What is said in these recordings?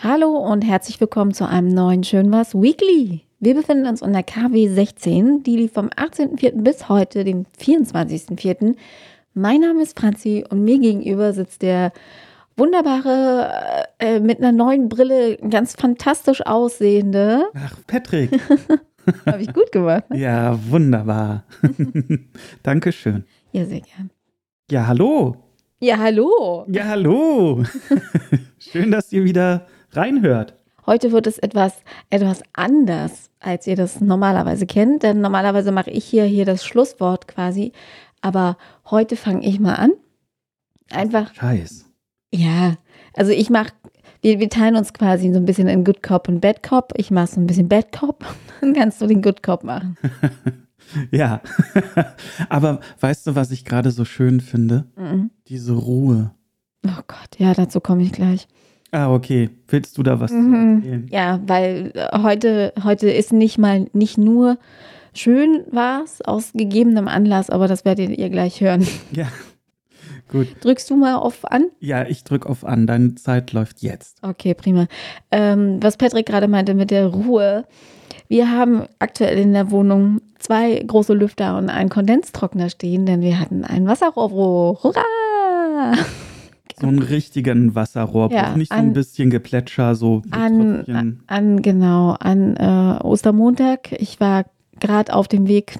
Hallo und herzlich willkommen zu einem neuen Schön was Weekly. Wir befinden uns unter KW 16, die lief vom 18.04. bis heute, dem 24.04. Mein Name ist Franzi und mir gegenüber sitzt der wunderbare, äh, mit einer neuen Brille, ganz fantastisch aussehende. Ach, Patrick. Habe ich gut gemacht. Ne? Ja, wunderbar. Dankeschön. Ja, sehr gern. Ja, hallo. Ja, hallo. Ja, hallo. Schön, dass ihr wieder reinhört. Heute wird es etwas, etwas anders, als ihr das normalerweise kennt, denn normalerweise mache ich hier, hier das Schlusswort quasi. Aber heute fange ich mal an. Einfach. Scheiß. Ja, also ich mache, wir, wir teilen uns quasi so ein bisschen in Good Cop und Bad Cop. Ich mache so ein bisschen Bad Cop, dann kannst du den Good Cop machen. ja, aber weißt du, was ich gerade so schön finde? Mhm. Diese Ruhe. Oh Gott, ja, dazu komme ich gleich. Ah, okay. Willst du da was mhm. erzählen? Ja, weil äh, heute, heute ist nicht mal, nicht nur schön war es aus gegebenem Anlass, aber das werdet ihr gleich hören. Ja. Gut. Drückst du mal auf an? Ja, ich drücke auf an. Deine Zeit läuft jetzt. Okay, prima. Ähm, was Patrick gerade meinte mit der Ruhe. Wir haben aktuell in der Wohnung zwei große Lüfter und einen Kondenstrockner stehen, denn wir hatten einen Wasserrohrbruch. Hurra! So einen richtigen Wasserrohrbruch, ja, nicht so ein bisschen Geplätscher, so an, an, genau, an äh, Ostermontag. Ich war gerade auf dem Weg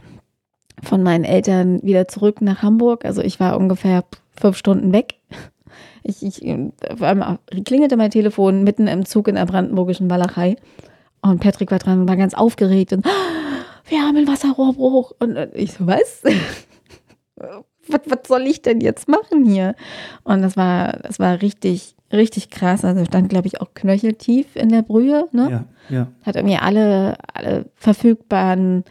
von meinen Eltern wieder zurück nach Hamburg. Also ich war ungefähr fünf Stunden weg. Ich, ich auf einmal klingelte mein Telefon mitten im Zug in der brandenburgischen Walachei. Und Patrick war dran und war ganz aufgeregt und wir haben einen Wasserrohrbruch. Und ich so, was? was, was soll ich denn jetzt machen hier? Und das war, das war richtig, richtig krass. Also stand, glaube ich, auch knöcheltief in der Brühe. Ne? Ja, ja. Hat irgendwie alle, alle verfügbaren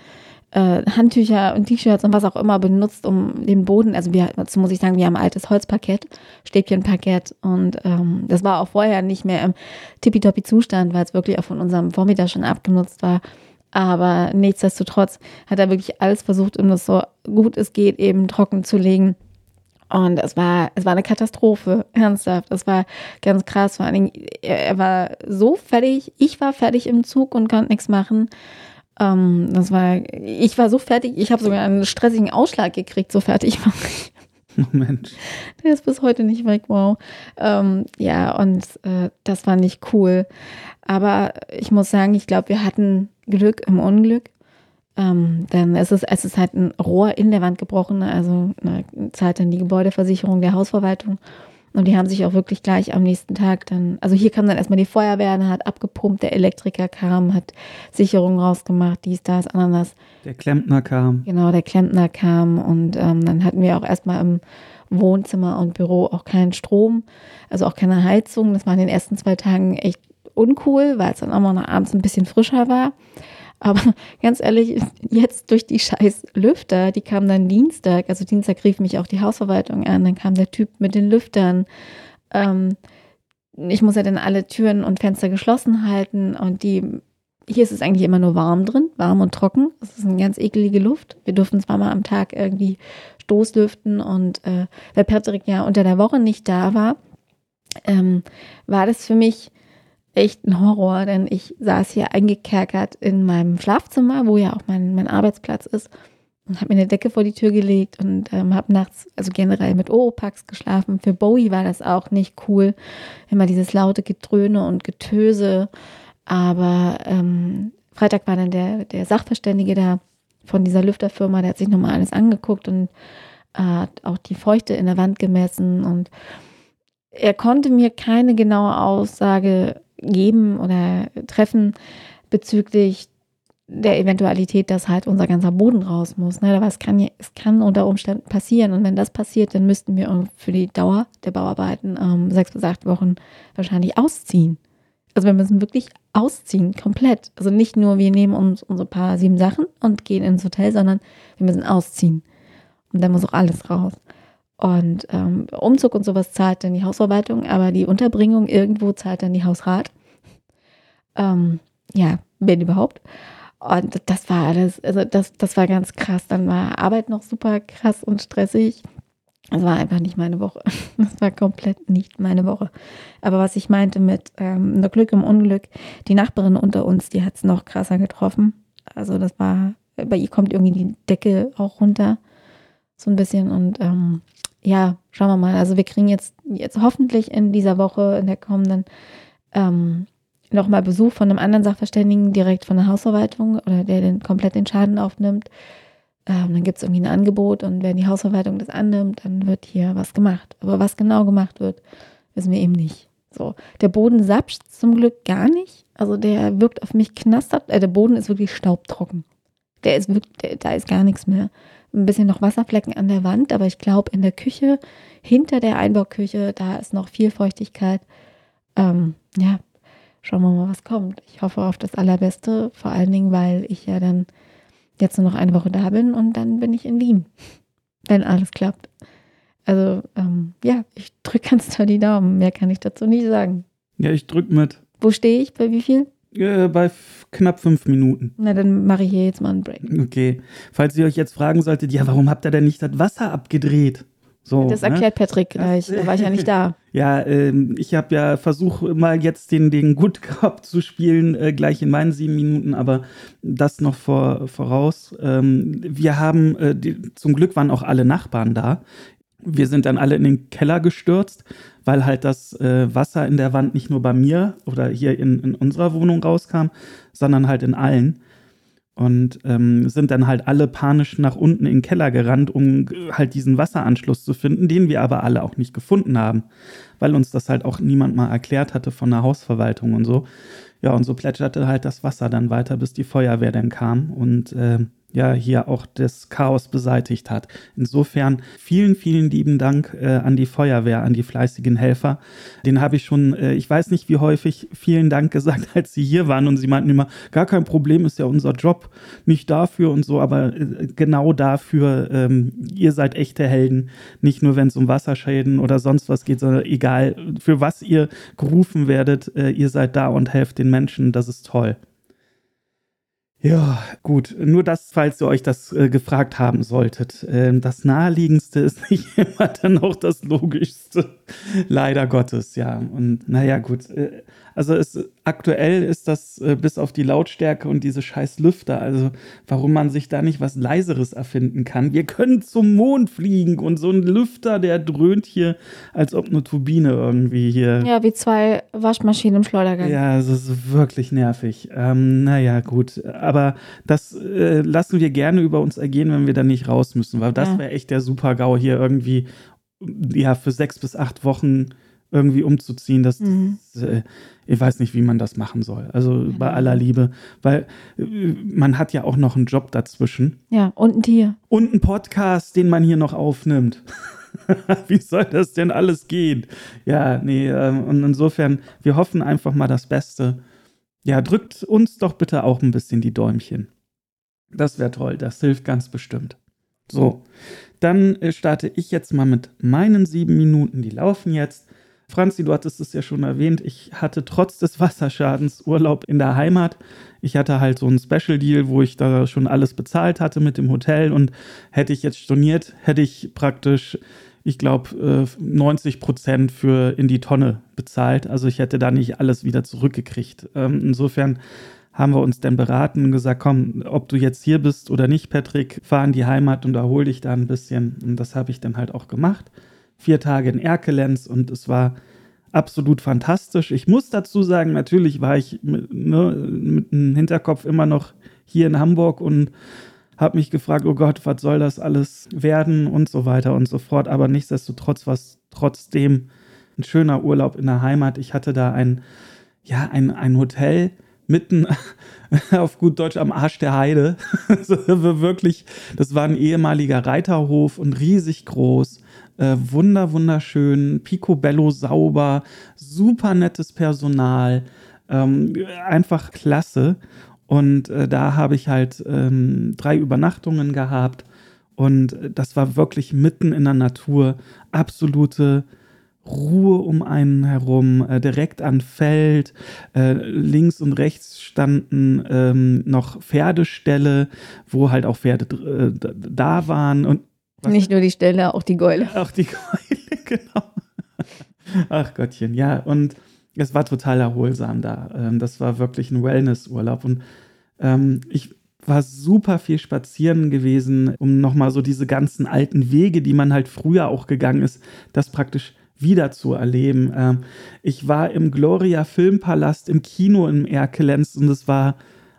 äh, Handtücher und T-Shirts und was auch immer benutzt, um den Boden, also wir, dazu muss ich sagen, wir haben altes Holzparkett, Stäbchenparkett und ähm, das war auch vorher nicht mehr im tippitoppi Zustand, weil es wirklich auch von unserem Vormieter schon abgenutzt war. Aber nichtsdestotrotz hat er wirklich alles versucht, um das so gut es geht eben trocken zu legen. Und es war, es war eine Katastrophe, ernsthaft. Es war ganz krass. Vor allen Dingen, er, er war so fertig. Ich war fertig im Zug und konnte nichts machen. Ähm, das war, ich war so fertig. Ich habe sogar einen stressigen Ausschlag gekriegt. So fertig war ich. Mensch. Der ist bis heute nicht weg, wow. Ähm, ja, und äh, das war nicht cool. Aber ich muss sagen, ich glaube, wir hatten Glück im Unglück. Ähm, denn es ist, es ist halt ein Rohr in der Wand gebrochen, also eine zahlt dann die Gebäudeversicherung der Hausverwaltung. Und die haben sich auch wirklich gleich am nächsten Tag dann, also hier kam dann erstmal die Feuerwehr, dann hat abgepumpt, der Elektriker kam, hat Sicherungen rausgemacht, dies, das, Ananas. Der Klempner kam. Genau, der Klempner kam und ähm, dann hatten wir auch erstmal im Wohnzimmer und Büro auch keinen Strom, also auch keine Heizung. Das war in den ersten zwei Tagen echt uncool, weil es dann auch mal noch abends ein bisschen frischer war. Aber ganz ehrlich, jetzt durch die scheiß Lüfter, die kamen dann Dienstag, also Dienstag rief mich auch die Hausverwaltung an, dann kam der Typ mit den Lüftern. Ähm, ich muss ja dann alle Türen und Fenster geschlossen halten und die, hier ist es eigentlich immer nur warm drin, warm und trocken. Das ist eine ganz ekelige Luft. Wir durften zweimal am Tag irgendwie Stoßlüften und äh, weil Patrick ja unter der Woche nicht da war, ähm, war das für mich echt ein Horror, denn ich saß hier eingekerkert in meinem Schlafzimmer, wo ja auch mein, mein Arbeitsplatz ist und habe mir eine Decke vor die Tür gelegt und ähm, habe nachts, also generell mit Oropax geschlafen. Für Bowie war das auch nicht cool, immer dieses laute Gedröhne und Getöse. Aber ähm, Freitag war dann der, der Sachverständige da von dieser Lüfterfirma, der hat sich nochmal alles angeguckt und äh, hat auch die Feuchte in der Wand gemessen und er konnte mir keine genaue Aussage geben oder treffen bezüglich der Eventualität, dass halt unser ganzer Boden raus muss. Ne? Aber es kann, es kann unter Umständen passieren. Und wenn das passiert, dann müssten wir für die Dauer der Bauarbeiten ähm, sechs bis acht Wochen wahrscheinlich ausziehen. Also wir müssen wirklich ausziehen, komplett. Also nicht nur, wir nehmen uns unsere paar sieben Sachen und gehen ins Hotel, sondern wir müssen ausziehen. Und da muss auch alles raus. Und ähm, Umzug und sowas zahlt dann die Hausverwaltung, aber die Unterbringung irgendwo zahlt dann die Hausrat. Ähm, ja, wenn überhaupt. Und das war alles, also das, das war ganz krass. Dann war Arbeit noch super krass und stressig. Es war einfach nicht meine Woche. Das war komplett nicht meine Woche. Aber was ich meinte mit ähm, Glück im Unglück, die Nachbarin unter uns, die hat es noch krasser getroffen. Also das war, bei ihr kommt irgendwie die Decke auch runter. So ein bisschen. Und ähm, ja, schauen wir mal. Also wir kriegen jetzt, jetzt hoffentlich in dieser Woche, in der kommenden, ähm, nochmal Besuch von einem anderen Sachverständigen direkt von der Hausverwaltung oder der den komplett den Schaden aufnimmt. Ähm, dann gibt es irgendwie ein Angebot und wenn die Hausverwaltung das annimmt, dann wird hier was gemacht. Aber was genau gemacht wird, wissen wir eben nicht. So, der Boden sapscht zum Glück gar nicht. Also der wirkt auf mich knastert. Äh, der Boden ist wirklich staubtrocken. Der ist wirklich, der, da ist gar nichts mehr. Ein bisschen noch Wasserflecken an der Wand, aber ich glaube in der Küche, hinter der Einbauküche, da ist noch viel Feuchtigkeit. Ähm, ja, schauen wir mal, was kommt. Ich hoffe auf das Allerbeste, vor allen Dingen, weil ich ja dann jetzt nur noch eine Woche da bin und dann bin ich in Wien, wenn alles klappt. Also ähm, ja, ich drücke ganz toll die Daumen. Mehr kann ich dazu nicht sagen. Ja, ich drücke mit. Wo stehe ich? Bei wie viel? Äh, bei knapp fünf Minuten. Na, dann mache ich hier jetzt mal einen Break. Okay. Falls ihr euch jetzt fragen solltet, ja, warum habt ihr denn nicht das Wasser abgedreht? So, das ne? erklärt ne? Patrick gleich, da war ich ja nicht da. Ja, ähm, ich habe ja versucht, mal jetzt den, den Good Cop zu spielen, äh, gleich in meinen sieben Minuten, aber das noch vor, voraus. Ähm, wir haben, äh, die, zum Glück waren auch alle Nachbarn da. Wir sind dann alle in den Keller gestürzt, weil halt das äh, Wasser in der Wand nicht nur bei mir oder hier in, in unserer Wohnung rauskam, sondern halt in allen und ähm, sind dann halt alle panisch nach unten in den Keller gerannt, um halt diesen Wasseranschluss zu finden, den wir aber alle auch nicht gefunden haben, weil uns das halt auch niemand mal erklärt hatte von der Hausverwaltung und so. Ja, und so plätscherte halt das Wasser dann weiter, bis die Feuerwehr dann kam und äh, ja hier auch das Chaos beseitigt hat. Insofern vielen, vielen lieben Dank äh, an die Feuerwehr, an die fleißigen Helfer. Den habe ich schon, äh, ich weiß nicht wie häufig, vielen Dank gesagt, als sie hier waren und sie meinten immer, gar kein Problem, ist ja unser Job, nicht dafür und so, aber äh, genau dafür, ähm, ihr seid echte Helden, nicht nur wenn es um Wasserschäden oder sonst was geht, sondern egal, für was ihr gerufen werdet, äh, ihr seid da und helft den Menschen, das ist toll. Ja, gut. Nur das, falls ihr euch das äh, gefragt haben solltet. Ähm, das Naheliegendste ist nicht immer dann auch das Logischste. Leider Gottes, ja. Und naja, gut. Äh, also es, aktuell ist das äh, bis auf die Lautstärke und diese scheiß Lüfter, also warum man sich da nicht was Leiseres erfinden kann. Wir können zum Mond fliegen und so ein Lüfter, der dröhnt hier, als ob eine Turbine irgendwie hier. Ja, wie zwei Waschmaschinen im Schleudergang. Ja, es ist wirklich nervig. Ähm, naja, gut. Aber das äh, lassen wir gerne über uns ergehen, wenn wir da nicht raus müssen, weil das ja. wäre echt der Super-GAU hier irgendwie, ja, für sechs bis acht Wochen irgendwie umzuziehen. Das, mhm. das äh, ich weiß nicht, wie man das machen soll. Also bei aller Liebe, weil äh, man hat ja auch noch einen Job dazwischen. Ja, und ein Tier. Und einen Podcast, den man hier noch aufnimmt. wie soll das denn alles gehen? Ja, nee, ähm, und insofern, wir hoffen einfach mal das Beste. Ja, drückt uns doch bitte auch ein bisschen die Däumchen. Das wäre toll, das hilft ganz bestimmt. So, dann äh, starte ich jetzt mal mit meinen sieben Minuten, die laufen jetzt. Franzi, du hattest es ja schon erwähnt, ich hatte trotz des Wasserschadens Urlaub in der Heimat. Ich hatte halt so einen Special Deal, wo ich da schon alles bezahlt hatte mit dem Hotel und hätte ich jetzt storniert, hätte ich praktisch, ich glaube, 90 Prozent für in die Tonne bezahlt. Also ich hätte da nicht alles wieder zurückgekriegt. Ähm, insofern haben wir uns dann beraten und gesagt, komm, ob du jetzt hier bist oder nicht, Patrick, fahr in die Heimat und erhol dich da ein bisschen. Und das habe ich dann halt auch gemacht vier Tage in Erkelenz und es war absolut fantastisch. Ich muss dazu sagen, natürlich war ich mit, ne, mit dem Hinterkopf immer noch hier in Hamburg und habe mich gefragt, oh Gott, was soll das alles werden und so weiter und so fort. Aber nichtsdestotrotz war es trotzdem ein schöner Urlaub in der Heimat. Ich hatte da ein, ja, ein, ein Hotel mitten auf gut Deutsch am Arsch der Heide. also wirklich, das war ein ehemaliger Reiterhof und riesig groß. Äh, wunder, wunderschön, picobello sauber, super nettes Personal, ähm, einfach klasse. Und äh, da habe ich halt ähm, drei Übernachtungen gehabt und das war wirklich mitten in der Natur, absolute Ruhe um einen herum, äh, direkt an Feld. Äh, links und rechts standen ähm, noch Pferdeställe, wo halt auch Pferde äh, da waren. Und Was? Nicht nur die Stelle, auch die Geule. Auch die Geule, genau. Ach Gottchen, ja. Und es war total erholsam da. Ähm, das war wirklich ein Wellnessurlaub. Und ähm, ich war super viel spazieren gewesen, um nochmal so diese ganzen alten Wege, die man halt früher auch gegangen ist, das praktisch wieder zu erleben. Ähm, ich war im Gloria Filmpalast im Kino im Erkelenz und es war,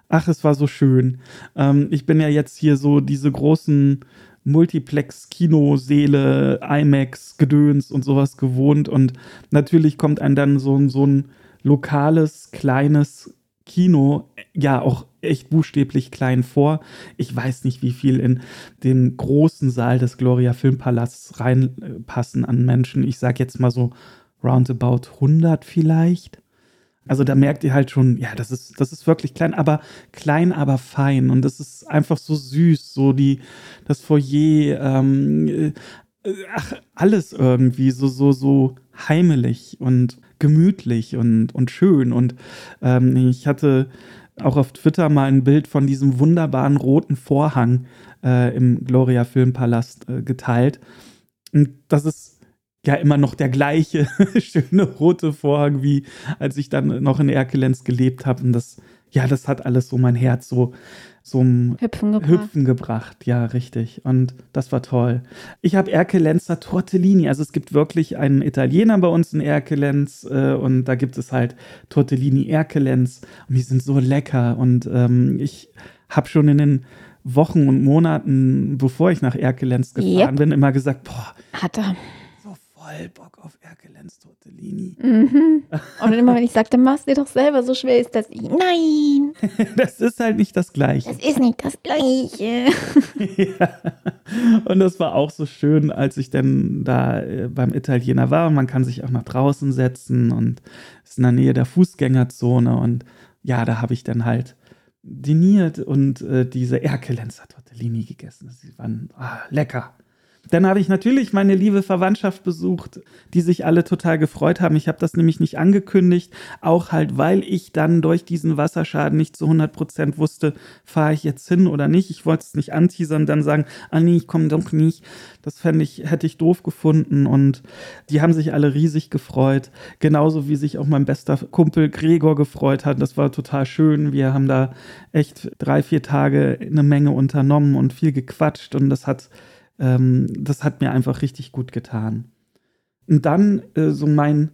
ach, es war so schön. Ähm, ich bin ja jetzt hier so diese großen Multiplex-Kinoseele, IMAX, Gedöns und sowas gewohnt. Und natürlich kommt einem dann so, so ein lokales, kleines Kino ja auch echt buchstäblich klein vor. Ich weiß nicht, wie viel in den großen Saal des Gloria Filmpalasts reinpassen an Menschen. Ich sage jetzt mal so roundabout 100 vielleicht. Also da merkt ihr halt schon, ja, das ist, das ist wirklich klein, aber klein, aber fein. Und das ist einfach so süß, so die, das Foyer, ähm, äh, ach, alles irgendwie so, so, so heimelig und gemütlich und, und schön. Und ähm, ich hatte auch auf Twitter mal ein Bild von diesem wunderbaren roten Vorhang äh, im Gloria Filmpalast äh, geteilt. Und das ist ja immer noch der gleiche schöne rote Vorhang, wie als ich dann noch in Erkelenz gelebt habe. Und das, ja, das hat alles so mein Herz so zum Hüpfen gebracht. Hüpfen gebracht. Ja, richtig. Und das war toll. Ich habe Erkelenzer Tortellini. Also es gibt wirklich einen Italiener bei uns in Erkelenz äh, und da gibt es halt Tortellini Erkelenz und die sind so lecker. Und ähm, ich habe schon in den Wochen und Monaten, bevor ich nach Erkelenz gefahren Yep. bin, immer gesagt, boah, Hat er. Voll Bock auf Erkelenz Tortellini. Mhm. Und immer wenn ich sagte, mach's dir doch selber, so schwer ist das. Nein, Das ist halt nicht das Gleiche. das ist nicht das Gleiche. ja. Und das war auch so schön, als ich dann da äh, beim Italiener war. Man kann sich auch nach draußen setzen und ist in der Nähe der Fußgängerzone. Und ja, da habe ich dann halt diniert und äh, diese Erkelenzer Tortellini gegessen. Sie waren ah, lecker. Dann habe ich natürlich meine liebe Verwandtschaft besucht, die sich alle total gefreut haben. Ich habe das nämlich nicht angekündigt, auch halt, weil ich dann durch diesen Wasserschaden nicht zu 100 Prozent wusste, fahre ich jetzt hin oder nicht. Ich wollte es nicht anteasern, dann sagen, ah nee, ich komme doch nicht. Das fände ich, hätte ich doof gefunden und die haben sich alle riesig gefreut. Genauso wie sich auch mein bester Kumpel Gregor gefreut hat. Das war total schön. Wir haben da echt drei, vier Tage eine Menge unternommen und viel gequatscht und das hat ähm, das hat mir einfach richtig gut getan. Und dann äh, so mein,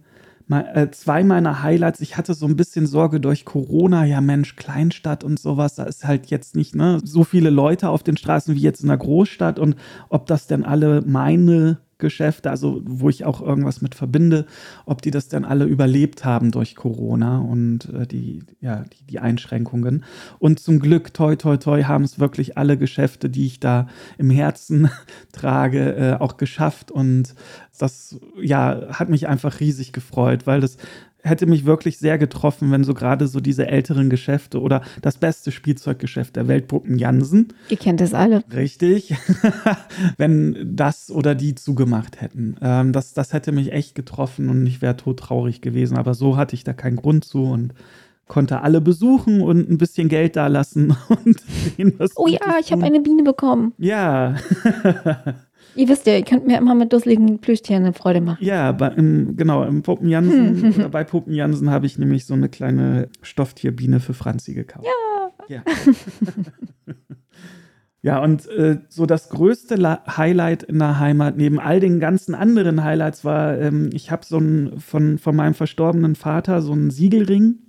mein äh, zwei meiner Highlights. Ich hatte so ein bisschen Sorge durch Corona. Ja, Mensch, Kleinstadt und sowas. Da ist halt jetzt nicht ne, so viele Leute auf den Straßen wie jetzt in der Großstadt. Und ob das denn alle meine Geschäfte, also wo ich auch irgendwas mit verbinde, ob die das dann alle überlebt haben durch Corona und äh, die, ja, die, die Einschränkungen. Und zum Glück, toi, toi, toi, haben es wirklich alle Geschäfte, die ich da im Herzen trage, äh, auch geschafft. Und das, ja, hat mich einfach riesig gefreut, weil das hätte mich wirklich sehr getroffen, wenn so gerade so diese älteren Geschäfte oder das beste Spielzeuggeschäft der Welt, Puppen Jansen, Ihr kennt es alle. Richtig. Wenn das oder die zugemacht hätten. Ähm, das, das hätte mich echt getroffen und ich wäre todtraurig gewesen. Aber so hatte ich da keinen Grund zu und konnte alle besuchen und ein bisschen Geld da lassen und denen was Oh ja, ich habe eine Biene bekommen. Ja, Ihr wisst ja, ihr könnt mir immer mit dusseligen Plüschtieren eine Freude machen. ja, bei, im, genau, im Puppen Jansen, oder bei Puppen Jansen habe ich nämlich so eine kleine Stofftierbiene für Franzi gekauft. Ja. Ja. Ja, und äh, so das größte La Highlight in der Heimat, neben all den ganzen anderen Highlights, war, ähm, ich habe so ein von, von meinem verstorbenen Vater so einen Siegelring.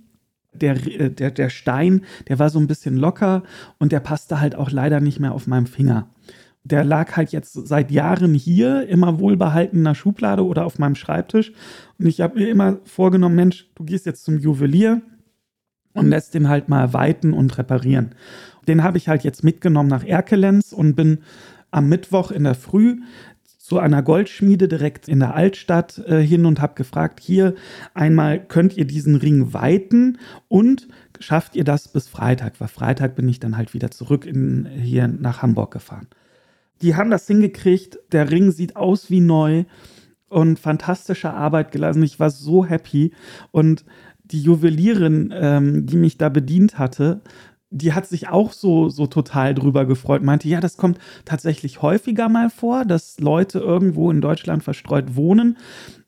Der, äh, der, der Stein, der war so ein bisschen locker und der passte halt auch leider nicht mehr auf meinem Finger. Der lag halt jetzt seit Jahren hier, immer wohlbehalten in der Schublade oder auf meinem Schreibtisch. Und ich habe mir immer vorgenommen, Mensch, du gehst jetzt zum Juwelier und lässt den halt mal weiten und reparieren. Den habe ich halt jetzt mitgenommen nach Erkelenz und bin am Mittwoch in der Früh zu einer Goldschmiede direkt in der Altstadt äh, hin und habe gefragt, hier einmal könnt ihr diesen Ring weiten und schafft ihr das bis Freitag? Weil Freitag bin ich dann halt wieder zurück in, hier nach Hamburg gefahren. Die haben das hingekriegt, der Ring sieht aus wie neu und fantastische Arbeit gelassen. Ich war so happy. Und die Juwelierin, ähm, die mich da bedient hatte, die hat sich auch so, so total drüber gefreut, meinte, ja, das kommt tatsächlich häufiger mal vor, dass Leute irgendwo in Deutschland verstreut wohnen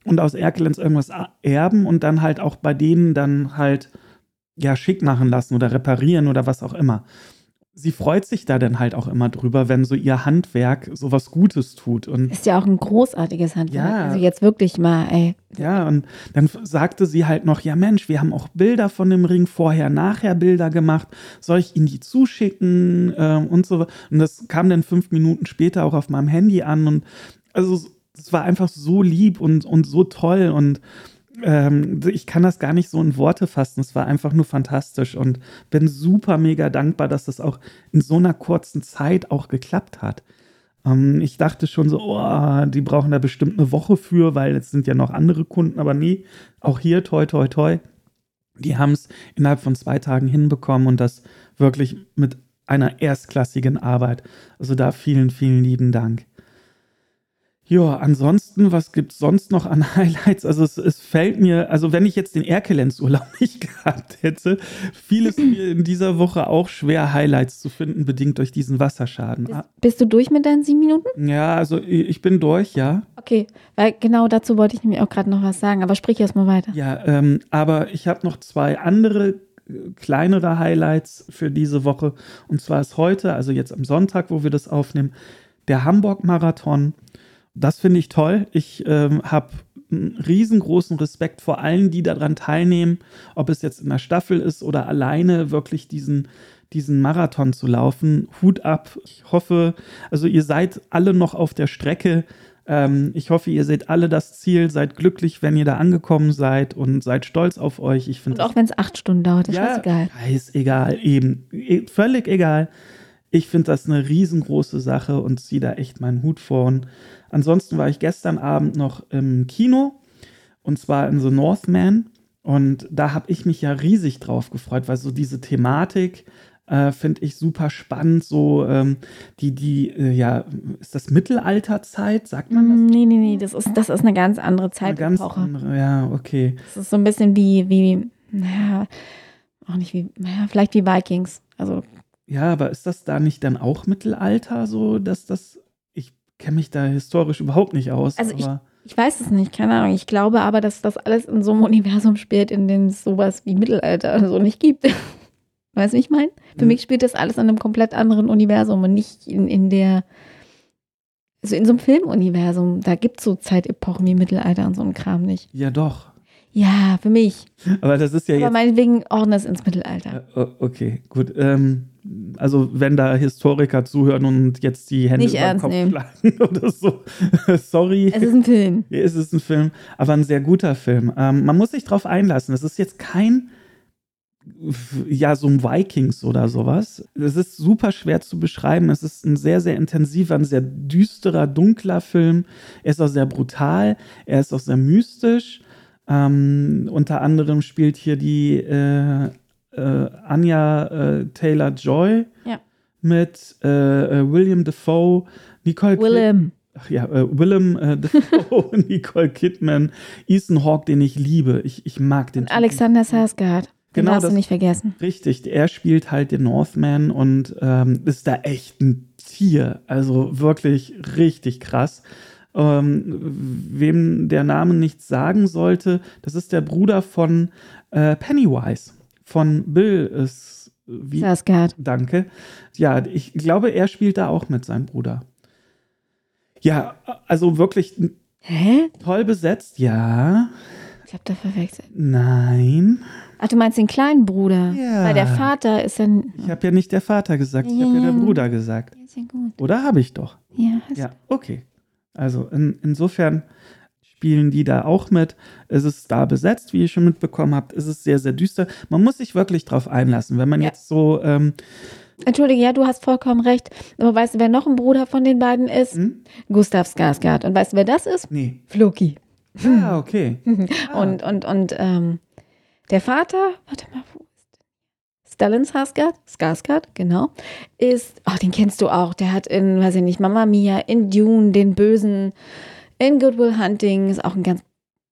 und aus Erkelenz irgendwas erben und dann halt auch bei denen dann halt ja schick machen lassen oder reparieren oder was auch immer sie freut sich da dann halt auch immer drüber, wenn so ihr Handwerk so was Gutes tut. Und ist ja auch ein großartiges Handwerk. Ja, also jetzt wirklich mal, ey. Ja, und dann sagte sie halt noch, ja Mensch, wir haben auch Bilder von dem Ring, vorher, nachher Bilder gemacht. Soll ich Ihnen die zuschicken äh, und so. Und das kam dann fünf Minuten später auch auf meinem Handy an. Und also es war einfach so lieb und, und so toll und ähm, ich kann das gar nicht so in Worte fassen. Es war einfach nur fantastisch und bin super mega dankbar, dass das auch in so einer kurzen Zeit auch geklappt hat. Ähm, ich dachte schon so, oh, die brauchen da bestimmt eine Woche für, weil es sind ja noch andere Kunden, aber nee, auch hier toi toi toi. Die haben es innerhalb von zwei Tagen hinbekommen und das wirklich mit einer erstklassigen Arbeit. Also da vielen, vielen lieben Dank. Ja, ansonsten, was gibt es sonst noch an Highlights? Also es, es, fällt mir, also wenn ich jetzt den Erkelenzurlaub nicht gehabt hätte, fiel es mir in dieser Woche auch schwer, Highlights zu finden, bedingt durch diesen Wasserschaden. Bist, bist du durch mit deinen sieben Minuten? Ja, also ich bin durch, ja. Okay, weil genau dazu wollte ich nämlich auch gerade noch was sagen, aber sprich erst mal weiter. Ja, ähm, aber ich habe noch zwei andere äh, kleinere Highlights für diese Woche. Und zwar ist heute, also jetzt am Sonntag, wo wir das aufnehmen, der Hamburg-Marathon das finde ich toll. Ich ähm, habe einen riesengroßen Respekt vor allen, die daran teilnehmen, ob es jetzt in der Staffel ist oder alleine wirklich diesen, diesen Marathon zu laufen. Hut ab. Ich hoffe, also ihr seid alle noch auf der Strecke. Ähm, ich hoffe, ihr seht alle das Ziel, seid glücklich, wenn ihr da angekommen seid und seid stolz auf euch. Ich und auch wenn es acht Stunden dauert, ist ja, egal. Ist egal, eben. E, völlig egal. Ich finde das eine riesengroße Sache und ziehe da echt meinen Hut vor. Und ansonsten war ich gestern Abend noch im Kino und zwar in The Northman. Und da habe ich mich ja riesig drauf gefreut, weil so diese Thematik äh, finde ich super spannend. So ähm, die, die, äh, ja, ist das Mittelalterzeit, sagt man das? Nee, nee, nee, das ist, das ist eine ganz andere Zeit. Eine ganz andere, ja, okay. Das ist so ein bisschen wie, wie, naja, auch nicht wie, naja, vielleicht wie Vikings. Also ja, aber ist das da nicht dann auch Mittelalter so, dass das. Ich kenne mich da historisch überhaupt nicht aus. Also ich, ich weiß es nicht, keine Ahnung. Ich glaube aber, dass das alles in so einem Universum spielt, in dem es sowas wie Mittelalter so nicht gibt. weißt du, wie ich meine? Für hm. mich spielt das alles in einem komplett anderen Universum und nicht in, in der. Also in so einem Filmuniversum, da gibt es so Zeitepochen wie Mittelalter und so ein Kram nicht. Ja, doch. Ja, für mich. Aber das ist ja Aber jetzt. meinetwegen ordnen es ins Mittelalter. Okay, gut. Ähm, also, wenn da Historiker zuhören und jetzt die Hände Nicht über den Kopf nehmen. schlagen oder so, sorry. Es ist ein Film. Es ist ein Film, aber ein sehr guter Film. Ähm, man muss sich darauf einlassen. Es ist jetzt kein ja, so ein Vikings oder sowas. Es ist super schwer zu beschreiben. Es ist ein sehr, sehr intensiver, ein sehr düsterer, dunkler Film. Er ist auch sehr brutal. Er ist auch sehr mystisch. Ähm, unter anderem spielt hier die äh, äh, Anja äh, Taylor Joy ja. mit äh, äh, William Defoe, Nicole Willem. Ach ja, äh, Willem Defoe, Nicole Kidman, Ethan Hawke, den ich liebe. Ich, ich mag den. Und Alexander Skarsgård. Den genau, darfst das, du nicht vergessen. Richtig, er spielt halt den Northman und ähm, ist da echt ein Tier. Also wirklich richtig krass. Ähm, wem der Name nichts sagen sollte, das ist der Bruder von äh, Pennywise, von Bill ist wie Sarsgaard. Danke. Ja, ich glaube, er spielt da auch mit seinem Bruder. Ja, also wirklich Hä? toll besetzt, ja. Ich habe da verwechselt. Nein. Ach, du meinst den kleinen Bruder? Ja. Weil der Vater ist dann. Ich habe ja nicht der Vater gesagt, ich habe ja der Bruder gesagt. Ja, sehr gut. Oder habe ich doch? Ja, hast Ja, okay. Also in, insofern spielen die da auch mit. Es ist da besetzt, wie ihr schon mitbekommen habt. Es ist sehr, sehr düster. Man muss sich wirklich drauf einlassen. Wenn man ja. jetzt so. Ähm, Entschuldige, ja, du hast vollkommen recht. Aber weißt du, wer noch ein Bruder von den beiden ist? Hm? Gustav Skarsgård. Und weißt du, wer das ist? Nee. Floki. Ah, okay. ah. Und, und, und ähm, der Vater, warte mal, wo Stellan Skarsgård, Skarsgård, genau, ist, ach, den kennst du auch, der hat in, weiß ich nicht, Mama Mia, in Dune, den Bösen, in Goodwill Hunting, ist auch ein ganz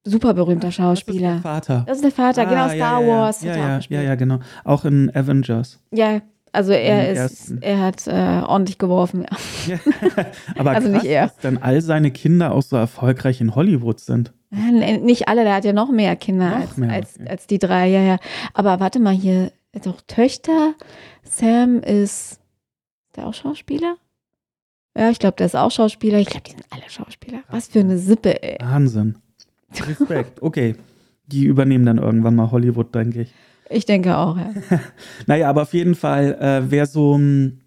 super berühmter Schauspieler. Das ist der Vater. Das ist der Vater, genau, ah, genau, Star ja, Wars. Ja, ja, ja, ja, genau. Auch in Avengers. Ja, Also er ist, ersten. er hat äh, ordentlich geworfen. Ja. Aber Also krass, nicht er. dass dann all seine Kinder auch so erfolgreich in Hollywood sind. Ja, Nicht alle, der hat ja noch mehr Kinder Noch als, mehr, als, als die drei, ja, ja. Aber warte mal, hier doch Töchter. Sam ist, ist der auch Schauspieler? Ja, ich glaube, der ist auch Schauspieler. Ich glaube, die sind alle Schauspieler. Was für eine Sippe, ey. Wahnsinn. Respekt. Okay. Die übernehmen dann irgendwann mal Hollywood, denke ich. Ich denke auch, ja. Naja, aber auf jeden Fall, äh, wer so einen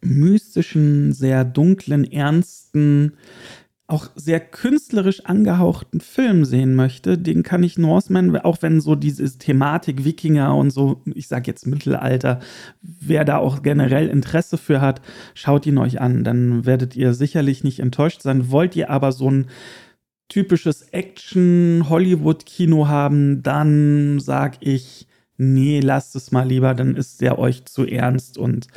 mystischen, sehr dunklen, ernsten, auch sehr künstlerisch angehauchten Film sehen möchte, den kann ich Norseman, auch wenn so diese Thematik Wikinger und so, ich sag jetzt Mittelalter, wer da auch generell Interesse für hat, schaut ihn euch an. Dann werdet ihr sicherlich nicht enttäuscht sein. Wollt ihr aber so ein typisches Action-Hollywood-Kino haben, dann sag ich, nee, lasst es mal lieber, dann ist der euch zu ernst und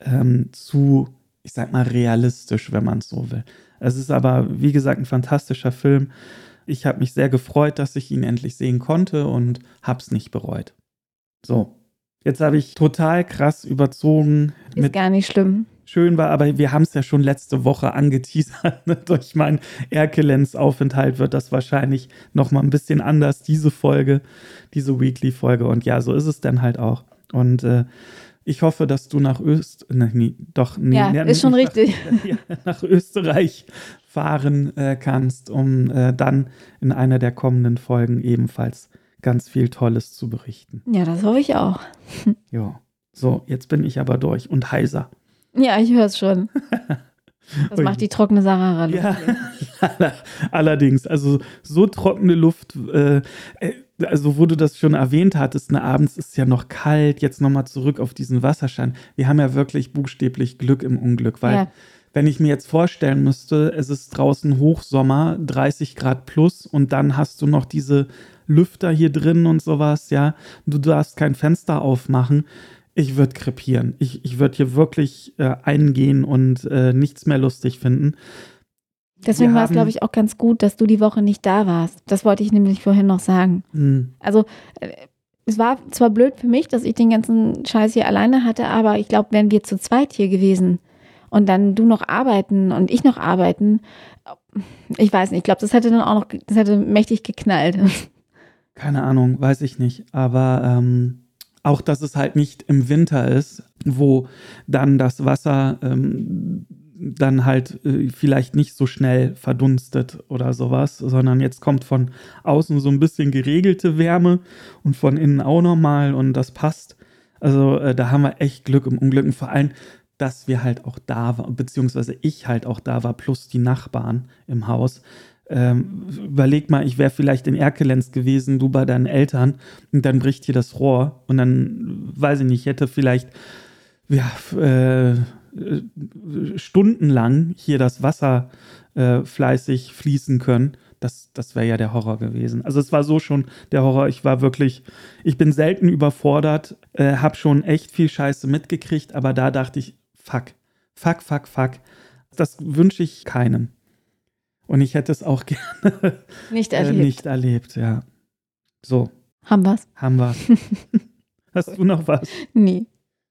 ähm, zu, ich sag mal, realistisch, wenn man es so will. Es ist aber, wie gesagt, ein fantastischer Film. Ich habe mich sehr gefreut, dass ich ihn endlich sehen konnte und hab's nicht bereut. So, jetzt habe ich total krass überzogen Ist mit gar nicht schlimm. schön war, aber wir haben es ja schon letzte Woche angeteasert. Ne? Durch meinen Erkelenz-Aufenthalt wird das wahrscheinlich noch mal ein bisschen anders, diese Folge, diese Weekly-Folge. Und ja, so ist es dann halt auch. Und äh, ich hoffe, dass du nach Öst, ne, nee, doch, nee, Ja, nee, ist schon richtig. Nach, ja, nach Österreich fahren äh, kannst, um äh, dann in einer der kommenden Folgen ebenfalls ganz viel Tolles zu berichten. Ja, das hoffe ich auch. Ja. So, jetzt bin ich aber durch und heiser. Ja, ich höre es schon. Das macht die trockene Sahara. Ja, allerdings. Also so trockene Luft, äh, äh, also wo du das schon erwähnt hattest, ne, abends ist ja noch kalt, jetzt nochmal zurück auf diesen Wasserschein. Wir haben ja wirklich buchstäblich Glück im Unglück, weil Ja. wenn ich mir jetzt vorstellen müsste, es ist draußen Hochsommer, 30 Grad plus und dann hast du noch diese Lüfter hier drin und sowas, ja, du darfst kein Fenster aufmachen. Ich würde krepieren. Ich, ich würde hier wirklich äh, eingehen und äh, nichts mehr lustig finden. Deswegen war es, glaube ich, auch ganz gut, dass du die Woche nicht da warst. Das wollte ich nämlich vorhin noch sagen. Hm. Also, äh, es war zwar blöd für mich, dass ich den ganzen Scheiß hier alleine hatte, aber ich glaube, wären wir zu zweit hier gewesen und dann du noch arbeiten und ich noch arbeiten, ich weiß nicht, ich glaube, das hätte dann auch noch, das hätte mächtig geknallt. Keine Ahnung, weiß ich nicht. Aber ähm, auch, dass es halt nicht im Winter ist, wo dann das Wasser ähm, dann halt äh, vielleicht nicht so schnell verdunstet oder sowas, sondern jetzt kommt von außen so ein bisschen geregelte Wärme und von innen auch nochmal und das passt. Also äh, da haben wir echt Glück im Unglück und vor allem, dass wir halt auch da waren, beziehungsweise ich halt auch da war, plus die Nachbarn im Haus. Ähm, überleg mal, ich wäre vielleicht in Erkelenz gewesen, du bei deinen Eltern, und dann bricht hier das Rohr und dann, weiß ich nicht, ich hätte vielleicht ja, äh, stundenlang hier das Wasser äh, fleißig fließen können. Das, das wäre ja der Horror gewesen. Also es war so schon der Horror. Ich war wirklich, ich bin selten überfordert, äh, habe schon echt viel Scheiße mitgekriegt, aber da dachte ich, fuck, fuck, fuck, fuck. Das wünsche ich keinem. Und ich hätte es auch gerne Nicht äh, erlebt. nicht erlebt, ja. So, Haben wir's? haben wir. Hast du noch was? Nie.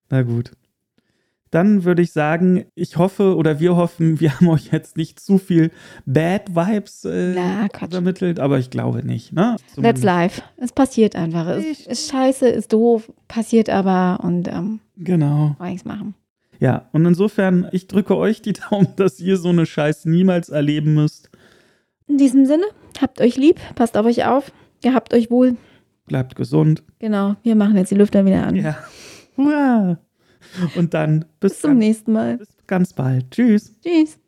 Na gut. Dann würde ich sagen, ich hoffe oder wir hoffen, wir haben euch jetzt nicht zu viel Bad Vibes äh, Na, Quatsch. übermittelt, aber ich glaube nicht. Ne? That's Zumindest- life. Es passiert einfach. Es ist scheiße, ist doof, passiert aber und ähm, Genau. nichts machen. Ja, und insofern, ich drücke euch die Daumen, dass ihr so eine Scheiß niemals erleben müsst. In diesem Sinne, habt euch lieb, passt auf euch auf, gehabt euch wohl. Bleibt gesund. Genau, wir machen jetzt die Lüfter wieder an. Ja. Hurra. Und dann bis, Bis zum ganz, nächsten Mal. bis ganz bald. Tschüss. Tschüss.